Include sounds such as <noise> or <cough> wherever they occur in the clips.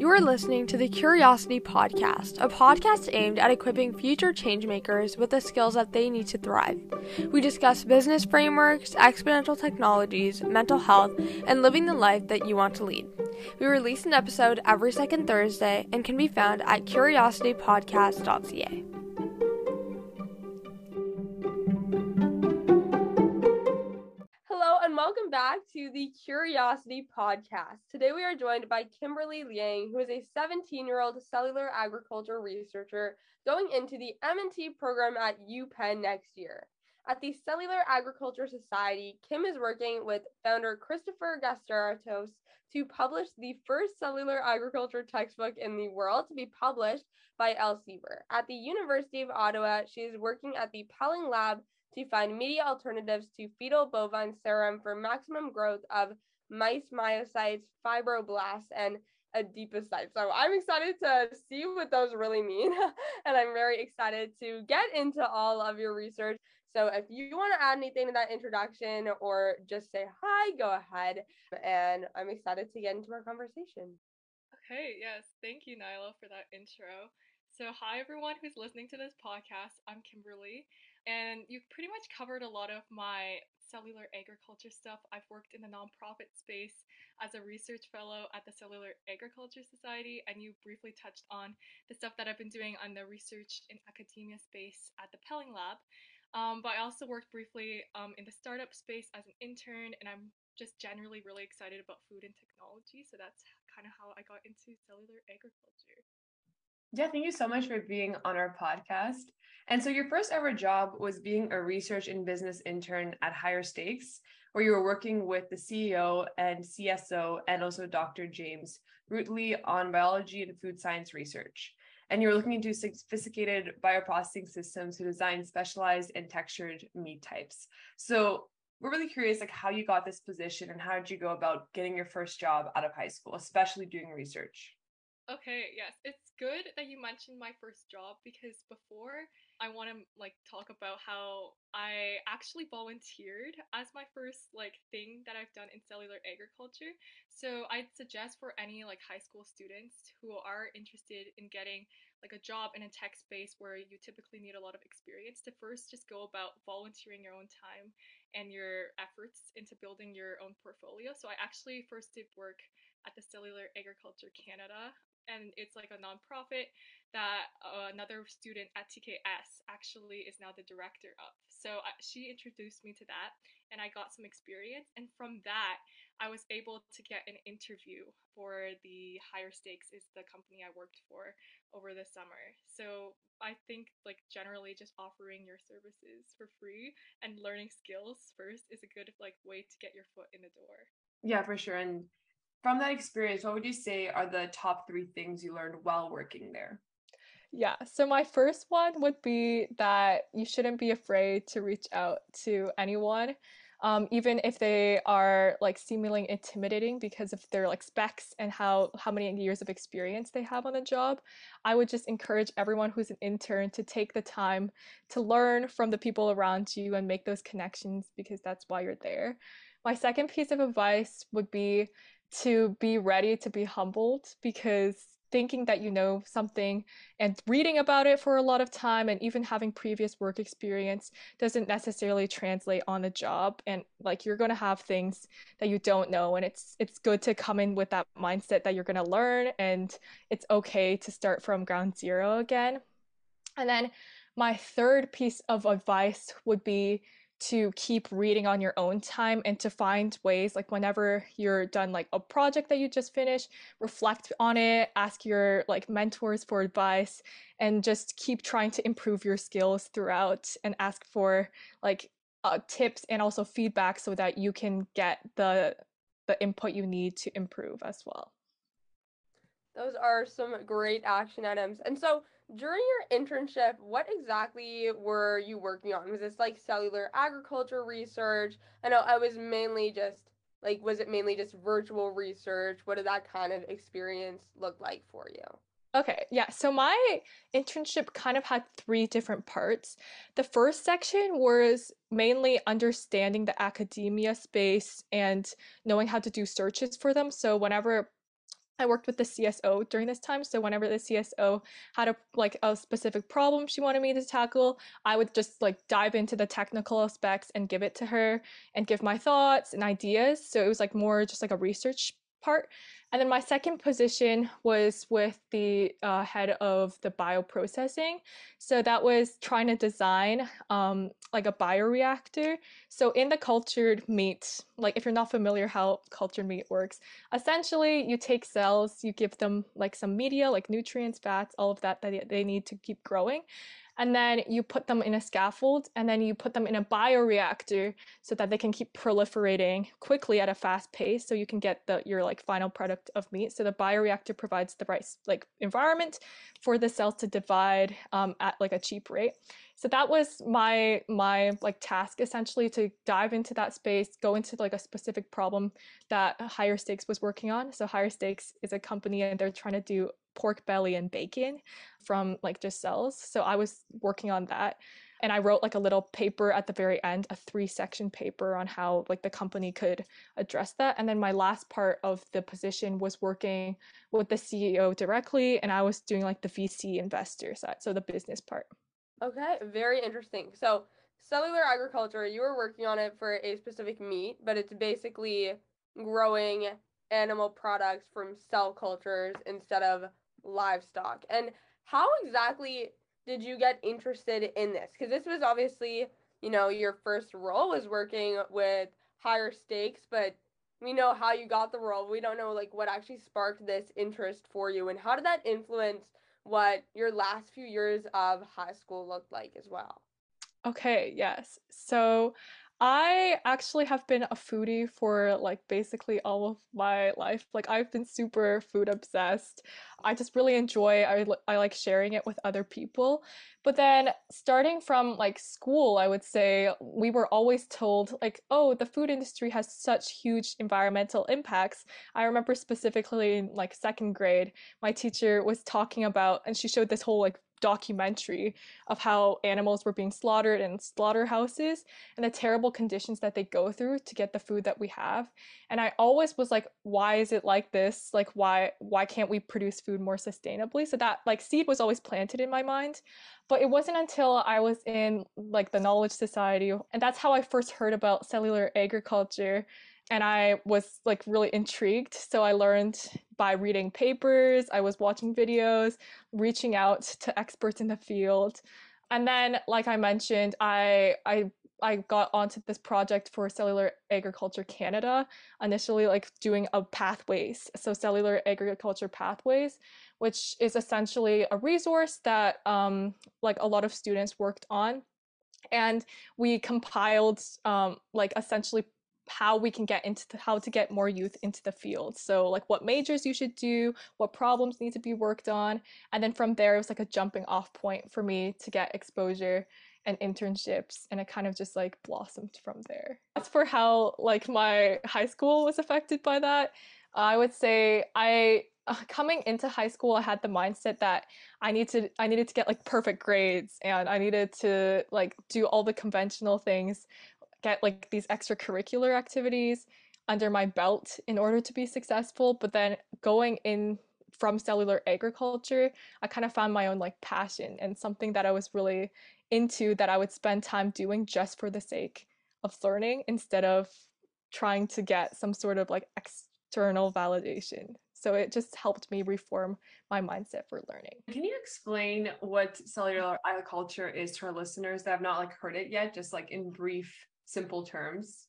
You are listening to the Curiosity Podcast, a podcast aimed at equipping future changemakers with the skills that they need to thrive. We discuss business frameworks, exponential technologies, mental health, and living the life that you want to lead. We release an episode every second Thursday and can be found at curiositypodcast.ca. Curiosity Podcast. Today we are joined by Kimberly Liang, who is a 17-year-old cellular agriculture researcher going into the M&T program at UPenn next year. At the Cellular Agriculture Society, Kim is working with founder Kristopher Gasteratos to publish the first cellular agriculture textbook in the world to be published by Elsevier. At the University of Ottawa, she is working at the Pelling Lab to find media alternatives to fetal bovine serum for maximum growth of mice myocytes, fibroblasts, and adipocytes. So I'm excited to see what those really mean. <laughs> and I'm very excited to get into all of your research. So if you want to add anything to that introduction or just say hi, go ahead. And I'm excited to get into our conversation. Okay, yes. Thank you, Nyla, for that intro. So, hi, everyone who's listening to this podcast. I'm Kimberly. And you've pretty much covered a lot of my cellular agriculture stuff. I've worked in the nonprofit space as a research fellow at the Cellular Agriculture Society, and you briefly touched on the stuff that I've been doing on the research in academia space at the Pelling Lab. Um, but I also worked briefly um, in the startup space as an intern, and I'm just generally really excited about food and technology. So that's kind of how I got into cellular agriculture. Yeah, thank you so much for being on our podcast. And so, your first ever job was being a research and business intern at Higher Steaks, where you were working with the CEO and CSO and also Dr. James Routley on biology and food science research. And you were looking into sophisticated bioprocessing systems to design specialized and textured meat types. So, we're really curious like how you got this position and how did you go about getting your first job out of high school, especially doing research? Okay, yes. It's good that you mentioned my first job because before I want to like talk about how I actually volunteered as my first like thing that I've done in cellular agriculture. So I'd suggest for any like high school students who are interested in getting like a job in a tech space where you typically need a lot of experience to first just go about volunteering your own time and your efforts into building your own portfolio. So I actually first did work at the Cellular Agriculture Canada and it's like a nonprofit that uh, another student at TKS actually is now the director of. So uh, she introduced me to that, and I got some experience. And from that, I was able to get an interview for the Higher Steaks, is the company I worked for over the summer. So I think like generally just offering your services for free and learning skills first is a good like way to get your foot in the door. Yeah, for sure. And from that experience, what would you say are the top three things you learned while working there? Yeah, so my first one would be that you shouldn't be afraid to reach out to anyone, um, even if they are like seemingly intimidating because of their like specs and how how many years of experience they have on the job. I would just encourage everyone who's an intern to take the time to learn from the people around you and make those connections because that's why you're there. My second piece of advice would be to be ready to be humbled because thinking that you know something and reading about it for a lot of time and even having previous work experience doesn't necessarily translate on the job. And like you're going to have things that you don't know and it's it's good to come in with that mindset that you're going to learn and it's okay to start from ground zero again. And then my third piece of advice would be to keep reading on your own time and to find ways like whenever you're done like a project that you just finished reflect on it ask your like mentors for advice and just keep trying to improve your skills throughout and ask for like uh, tips and also feedback so that you can get the the input you need to improve as well. Those are some great action items. And so during your internship, what exactly were you working on? Was this like cellular agriculture research? I know I was mainly just like, was it mainly just virtual research? What did that kind of experience look like for you? Okay, yeah. So my internship kind of had three different parts. The first section was mainly understanding the academia space and knowing how to do searches for them. So whenever I worked with the CSO during this time. So whenever the CSO had a like a specific problem she wanted me to tackle, I would just like dive into the technical aspects and give it to her and give my thoughts and ideas. So it was like more just like a research part. And then my second position was with the uh, head of the bioprocessing. So that was trying to design um, like a bioreactor. So in the cultured meat, like if you're not familiar how cultured meat works, essentially you take cells, you give them like some media, like nutrients, fats, all of that that they need to keep growing and then you put them in a scaffold and then you put them in a bioreactor so that they can keep proliferating quickly at a fast pace so you can get the your like final product of meat. So the bioreactor provides the right like environment for the cells to divide um, at like a cheap rate. So that was my my like task essentially to dive into that space go into like a specific problem that Higher Steaks was working on. So Higher Steaks is a company and they're trying to do pork belly and bacon from like just cells. So I was working on that and I wrote like a little paper at the very end, a three section paper on how like the company could address that. And then my last part of the position was working with the CEO directly and I was doing like the VC investor side, so the business part. Okay, very interesting. So cellular agriculture, you were working on it for a specific meat, but it's basically growing animal products from cell cultures instead of livestock. And how exactly did you get interested in this? Because this was obviously, you know, your first role was working with Higher Steaks, but we know how you got the role. We don't know like what actually sparked this interest for you and how did that influence what your last few years of high school looked like as well? Okay, yes. So I actually have been a foodie for like basically all of my life. Like I've been super food obsessed. I just really enjoy I I like sharing it with other people. But then starting from like school, I would say we were always told like, "Oh, the food industry has such huge environmental impacts." I remember specifically in like second grade, my teacher was talking about and she showed this whole like documentary of how animals were being slaughtered in slaughterhouses and the terrible conditions that they go through to get the food that we have. And i always was like why is it like this? Like why why can't we produce food more sustainably? So that like seed was always planted in my mind but it wasn't until i was in like the knowledge society and that's how i first heard about cellular agriculture and I was like really intrigued. So I learned by reading papers, I was watching videos, reaching out to experts in the field. And then like I mentioned, I I I got onto this project for Cellular Agriculture Canada, initially like doing a pathways, so cellular agriculture pathways, which is essentially a resource that um, like a lot of students worked on, and we compiled um, like essentially how we can get into the, how to get more youth into the field. So like what majors you should do, what problems need to be worked on, and then from there it was like a jumping off point for me to get exposure and internships and it kind of just like blossomed from there. As for how like my high school was affected by that, I would say I uh, coming into high school I had the mindset that I need to I needed to get like perfect grades and I needed to like do all the conventional things get like these extracurricular activities under my belt in order to be successful. But then going in from cellular agriculture, I kind of found my own like passion and something that I was really into that I would spend time doing just for the sake of learning instead of trying to get some sort of like external validation. So it just helped me reform my mindset for learning. Can you explain what cellular agriculture is to our listeners that have not like heard it yet, just like in brief simple terms?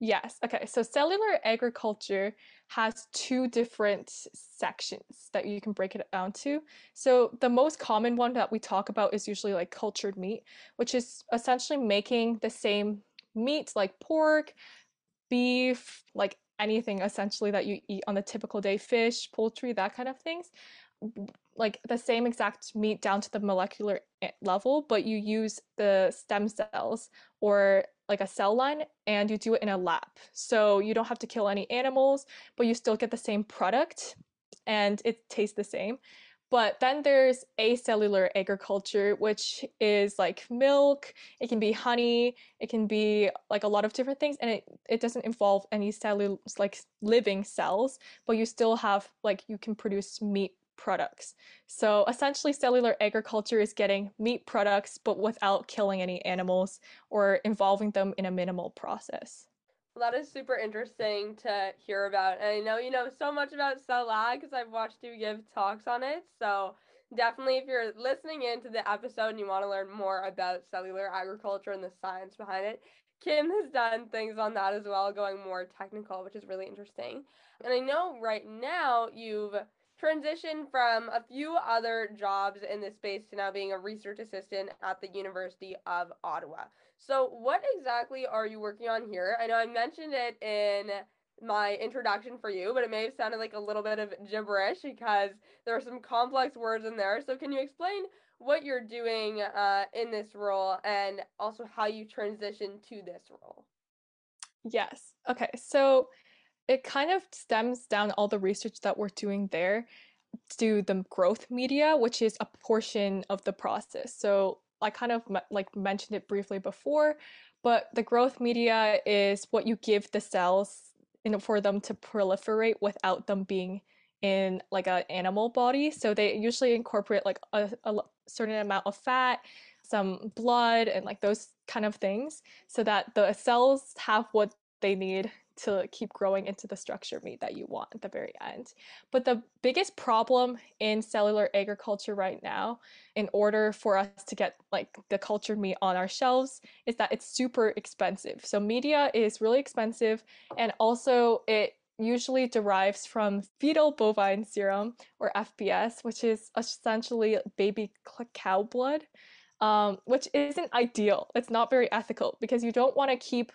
Yes. Okay. So cellular agriculture has two different sections that you can break it down to. So the most common one that we talk about is usually like cultured meat, which is essentially making the same meat like pork, beef, like anything essentially that you eat on the typical day, fish, poultry, that kind of things. Like the same exact meat down to the molecular eh, level, but you use the stem cells or like a cell line and you do it in a lab. So you don't have to kill any animals, but you still get the same product and it tastes the same. But then there's acellular agriculture, which is like milk, it can be honey, it can be like a lot of different things, and it, it doesn't involve any cellular like living cells, but you still have like you can produce meat products. So essentially, cellular agriculture is getting meat products, but without killing any animals or involving them in a minimal process. That is super interesting to hear about. And I know you know so much about cell ag because I've watched you give talks on it. So definitely, if you're listening into the episode and you want to learn more about cellular agriculture and the science behind it, Kim has done things on that as well, going more technical, which is really interesting. And I know right now you've transitioned from a few other jobs in this space to now being a research assistant at the University of Ottawa. So, what exactly are you working on here? I know I mentioned it in my introduction for you, but it may have sounded like a little bit of gibberish because there are some complex words in there. So, can you explain what you're doing uh, in this role and also how you transition to this role? Yes. Okay. So, it kind of stems down all the research that we're doing there to the growth media, which is a portion of the process. So I kind of like mentioned it briefly before, but the growth media is what you give the cells in for them to proliferate without them being in like an animal body. So they usually incorporate like a, a certain amount of fat, some blood, and like those kind of things, so that the cells have what they need to keep growing into the structure meat that you want at the very end. But the biggest problem in cellular agriculture right now, in order for us to get like the cultured meat on our shelves, is that it's super expensive. So media is really expensive and also it usually derives from fetal bovine serum or FBS, which is essentially baby cow blood. Um, which isn't ideal. It's not very ethical because you don't want to keep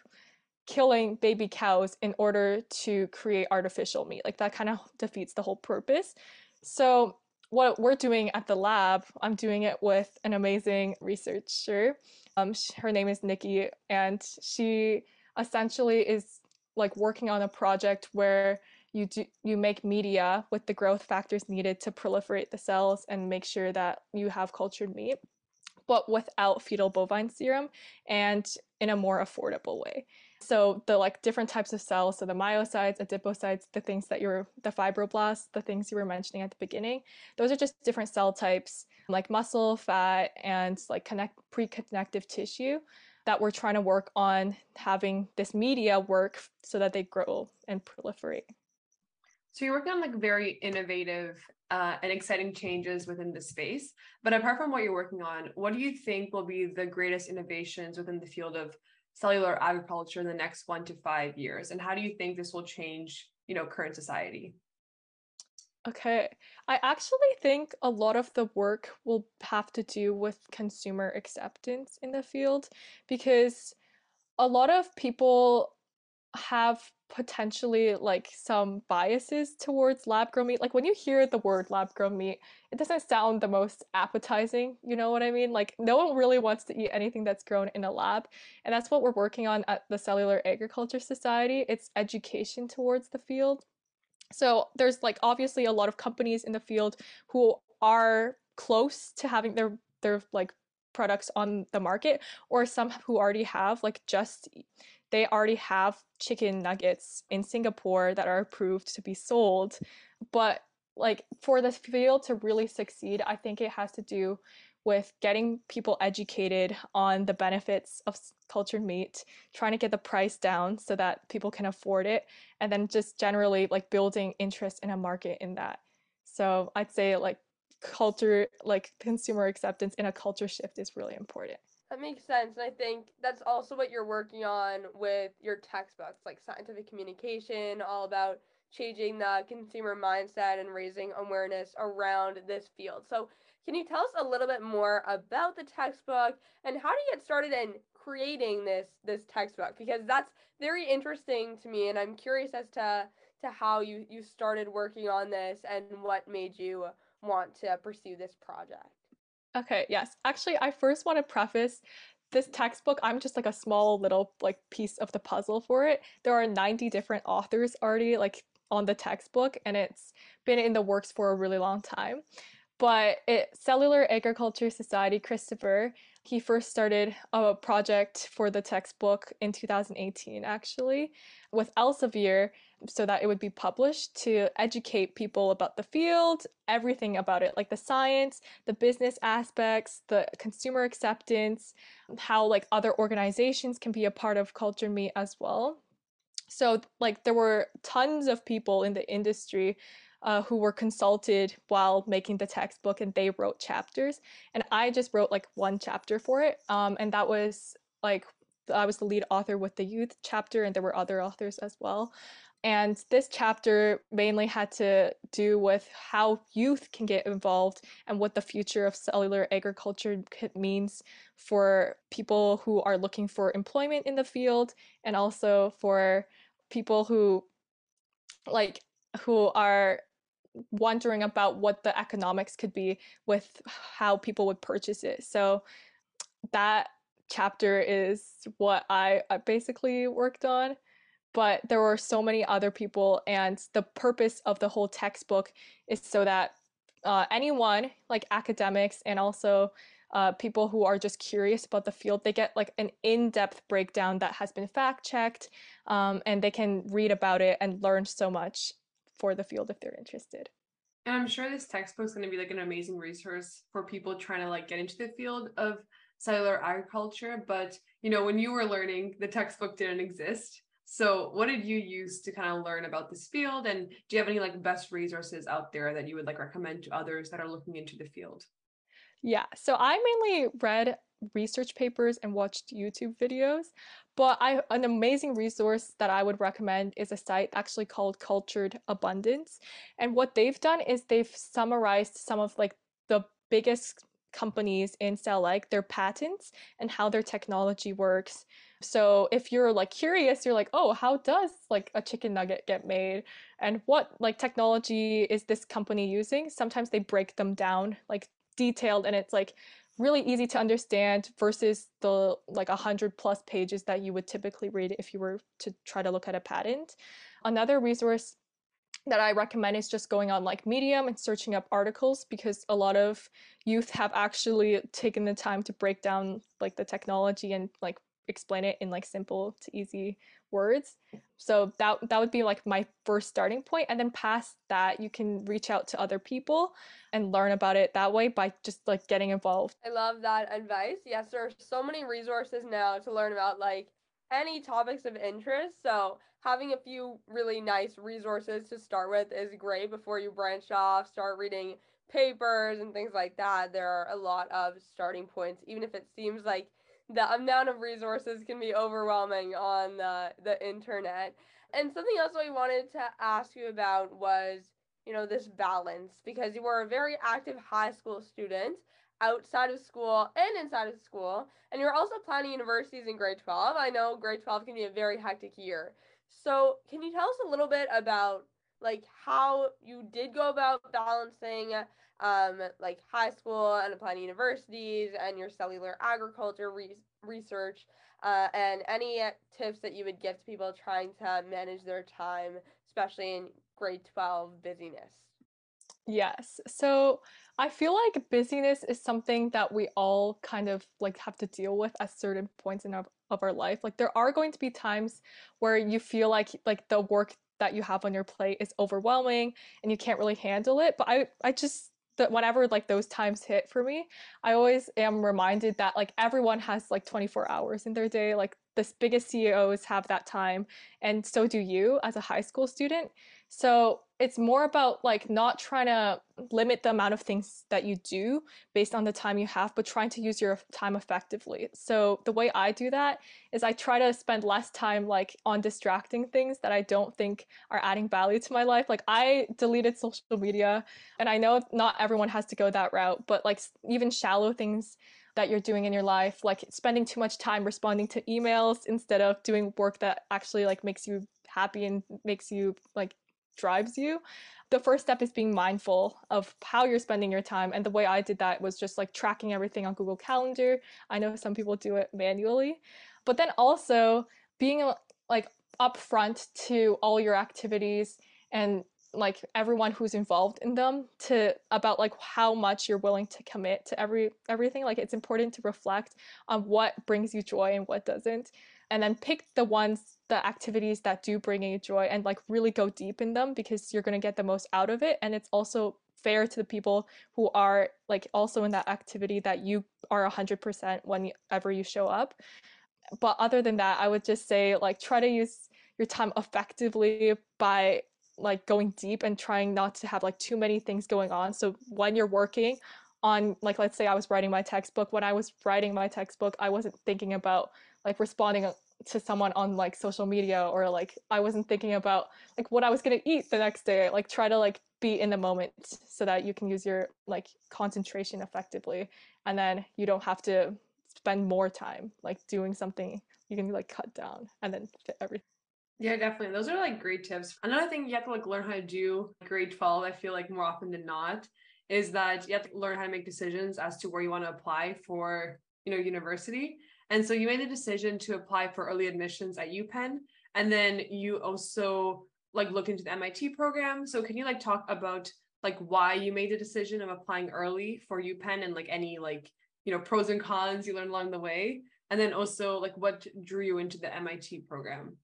killing baby cows in order to create artificial meat. Like that kind of defeats the whole purpose. So what we're doing at the lab, I'm doing it with an amazing researcher. Um, her name is Nikki, and she essentially is like working on a project where you do you make media with the growth factors needed to proliferate the cells and make sure that you have cultured meat but without fetal bovine serum and in a more affordable way so the like different types of cells, so the myocytes, adipocytes, the things that you're the fibroblasts, the things you were mentioning at the beginning, those are just different cell types like muscle, fat, and like connect pre-connective tissue that we're trying to work on having this media work so that they grow and proliferate. So you're working on like very innovative uh, and exciting changes within the space. But apart from what you're working on, what do you think will be the greatest innovations within the field of cellular agriculture in the next one to five years? And how do you think this will change, you know, current society? Okay. I actually think a lot of the work will have to do with consumer acceptance in the field because a lot of people have potentially like some biases towards lab grown meat. Like when you hear the word lab grown meat, it doesn't sound the most appetizing. You know what I mean? Like no one really wants to eat anything that's grown in a lab. And that's what we're working on at the Cellular Agriculture Society. It's education towards the field. So there's like obviously a lot of companies in the field who are close to having their their like products on the market or some who already have like just they already have chicken nuggets in Singapore that are approved to be sold. But like for this field to really succeed, I think it has to do with getting people educated on the benefits of cultured meat, trying to get the price down so that people can afford it, and then just generally like building interest in a market in that. So I'd say like culture, like consumer acceptance and a culture shift is really important. That makes sense. And I think that's also what you're working on with your textbooks, like scientific communication, all about changing the consumer mindset and raising awareness around this field. So, can you tell us a little bit more about the textbook and how do you get started in creating this this textbook? Because that's very interesting to me, and I'm curious as to to how you you started working on this and what made you want to pursue this project. Okay, yes. Actually, I first want to preface this textbook, I'm just like a small little like piece of the puzzle for it. There are 90 different authors already like on the textbook and it's been in the works for a really long time. but it, Cellular Agriculture Society, Kristopher, he first started a project for the textbook in 2018, actually, with Elsevier, so that it would be published to educate people about the field, everything about it, like the science, the business aspects, the consumer acceptance, how like other organizations can be a part of culture meat as well. So, like, there were tons of people in the industry uh, who were consulted while making the textbook and they wrote chapters. And I just wrote like one chapter for it. Um, and that was like, I was the lead author with the youth chapter, and there were other authors as well. And this chapter mainly had to do with how youth can get involved and what the future of cellular agriculture means for people who are looking for employment in the field and also for people who like who are wondering about what the economics could be with how people would purchase it. So that chapter is what I, basically worked on. But there were so many other people, and the purpose of the whole textbook is so that uh, anyone, like academics and also uh, people who are just curious about the field, they get like an in-depth breakdown that has been fact-checked, um, and they can read about it and learn so much for the field if they're interested. And I'm sure this textbook is going to be like an amazing resource for people trying to like get into the field of cellular agriculture. But you know, when you were learning, the textbook didn't exist. So what did you use to kind of learn about this field? And do you have any like best resources out there that you would like recommend to others that are looking into the field? Yeah, so I mainly read research papers and watched YouTube videos. But I an amazing resource that I would recommend is a site actually called Cultured Abundance. And what they've done is they've summarized some of like the biggest companies in cell like their patents and how their technology works. So if you're like curious, you're like, oh, how does like a chicken nugget get made? And what like technology is this company using? Sometimes they break them down like detailed and it's like really easy to understand versus the like 100 plus pages that you would typically read if you were to try to look at a patent. Another resource that I recommend is just going on like Medium and searching up articles because a lot of youth have actually taken the time to break down like the technology and like explain it in like simple to easy words. So that that would be like my first starting point and then past that you can reach out to other people and learn about it that way by just like getting involved. I love that advice. Yes, there are so many resources now to learn about like any topics of interest. So having a few really nice resources to start with is great before you branch off, start reading papers and things like that. There are a lot of starting points, even if it seems like the amount of resources can be overwhelming on the, the internet. And something else we wanted to ask you about was, you know, this balance because you were a very active high school student outside of school and inside of school, and you're also planning universities in grade 12. I know grade 12 can be a very hectic year. So, can you tell us a little bit about like how you did go about balancing um, like high school and applying universities and your cellular agriculture re- research uh, and any tips that you would give to people trying to manage their time, especially in grade 12 busyness? Yes. So I feel like busyness is something that we all kind of like have to deal with at certain points in our, of our life. Like there are going to be times where you feel like like the work that you have on your plate is overwhelming and you can't really handle it. But I I just that whenever like those times hit for me, I always am reminded that like everyone has like 24 hours in their day. Like the biggest CEOs have that time, and so do you as a high school student. So it's more about like not trying to limit the amount of things that you do based on the time you have, but trying to use your time effectively. So the way I do that is I try to spend less time like on distracting things that I don't think are adding value to my life. Like I deleted social media and I know not everyone has to go that route, but like even shallow things that you're doing in your life, like spending too much time responding to emails instead of doing work that actually like makes you happy and makes you like drives you the first step is being mindful of how you're spending your time. And the way i did that was just like tracking everything on google calendar. I know some people do it manually. But then also being uh, like upfront to all your activities and like everyone who's involved in them to about like how much you're willing to commit to every everything. Like it's important to reflect on what brings you joy and what doesn't and then pick the ones the activities that do bring you joy and like really go deep in them because you're going to get the most out of it and it's also fair to the people who are like also in that activity that you are 100% whenever you show up but other than that i would just say like try to use your time effectively by like going deep and trying not to have like too many things going on. So when you're working on like let's say I was writing my textbook, when I was writing my textbook, I wasn't thinking about like responding uh, to someone on like social media or like I wasn't thinking about like what I was going to eat the next day. Like try to like be in the moment so that you can use your like concentration effectively and then you don't have to spend more time like doing something you can like cut down and then fit everything yeah, definitely. Those are like great tips. Another thing you have to like learn how to do grade 12, I feel like more often than not, is that you have to learn how to make decisions as to where you want to apply for, you know, university. And so you made the decision to apply for early admissions at UPenn. And then you also like look into the M&T program. So can you like talk about like why you made the decision of applying early for UPenn and like any like, you know, pros and cons you learned along the way? And then also like what drew you into the M&T program?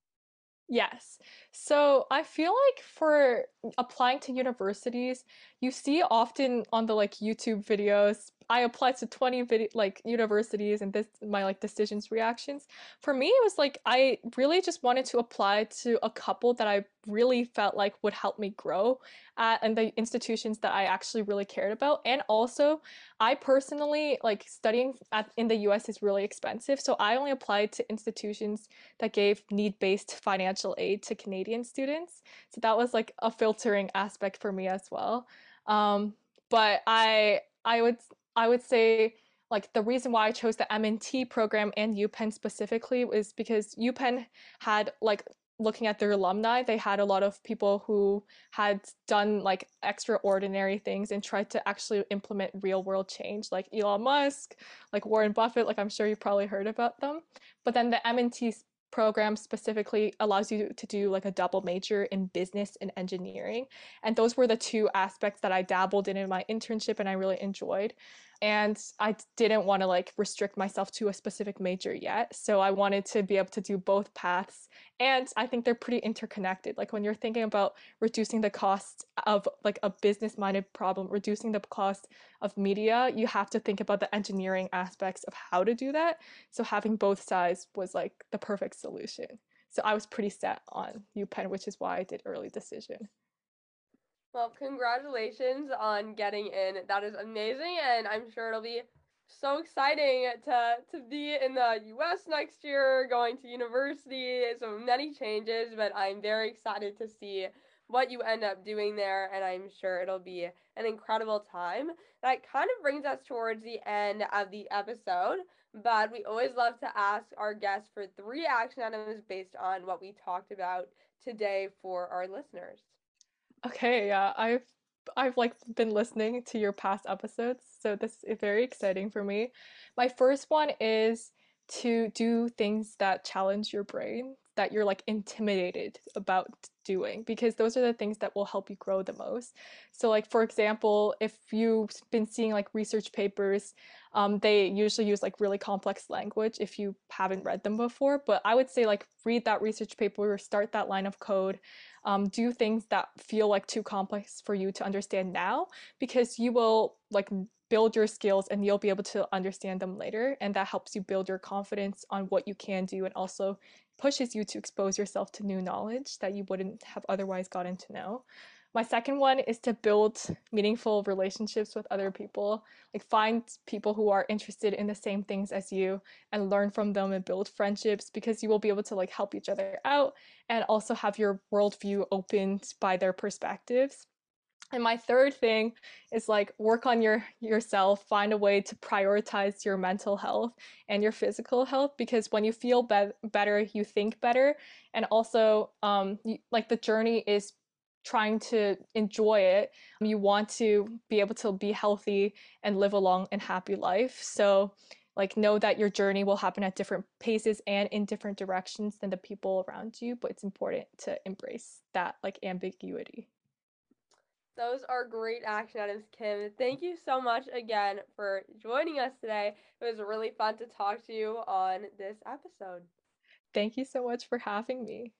Yes. So I feel like for applying to universities, you see often on the like YouTube videos I applied to 20 video like universities and this my like decisions reactions. For me it was like I really just wanted to apply to a couple that I really felt like would help me grow at and the institutions that I actually really cared about. And also I personally like studying at in the US is really expensive. So I only applied to institutions that gave need-based financial aid to Canadian students. So that was like a filtering aspect for me as well. Um, but I I would I would say like the reason why I chose the M&T program and UPenn specifically was because UPenn had like looking at their alumni, they had a lot of people who had done like extraordinary things and tried to actually implement real world change, like Elon Musk, like Warren Buffett, like I'm sure you've probably heard about them. But then the M&T program specifically allows you to do like a double major in business and engineering. And those were the two aspects that I dabbled in in my internship and I really enjoyed and I didn't want to like restrict myself to a specific major yet. So I wanted to be able to do both paths. And I think they're pretty interconnected. Like when you're thinking about reducing the cost of like a business minded problem, reducing the cost of media, you have to think about the engineering aspects of how to do that. So having both sides was like the perfect solution. So I was pretty set on UPenn, which is why I did early decision. Well, congratulations on getting in. That is amazing, and I'm sure it'll be so exciting to to be in the U.S. next year, going to university. So many changes, but I'm very excited to see what you end up doing there, and I'm sure it'll be an incredible time. That kind of brings us towards the end of the episode, but we always love to ask our guests for three action items based on what we talked about today for our listeners. Okay, yeah, I've I've like been listening to your past episodes, so this is very exciting for me. My first one is to do things that challenge your brain that you're like intimidated about doing because those are the things that will help you grow the most. So like for example, if you've been seeing like research papers, um, they usually use like really complex language if you haven't read them before. But I would say like read that research paper or start that line of code um, do things that feel like too complex for you to understand now because you will like build your skills and you'll be able to understand them later and that helps you build your confidence on what you can do and also pushes you to expose yourself to new knowledge that you wouldn't have otherwise gotten to know my second one is to build meaningful relationships with other people. Like find people who are interested in the same things as you and learn from them and build friendships because you will be able to like help each other out and also have your worldview opened by their perspectives. And my third thing is like work on your yourself, find a way to prioritize your mental health and your physical health because when you feel be- better, you think better, and also um, you, like the journey is trying to enjoy it. You want to be able to be healthy and live a long and happy life. So, like, know that your journey will happen at different paces and in different directions than the people around you, but it's important to embrace that like ambiguity. Those are great action items, Kim. Thank you so much again for joining us today. It was really fun to talk to you on this episode. Thank you so much for having me.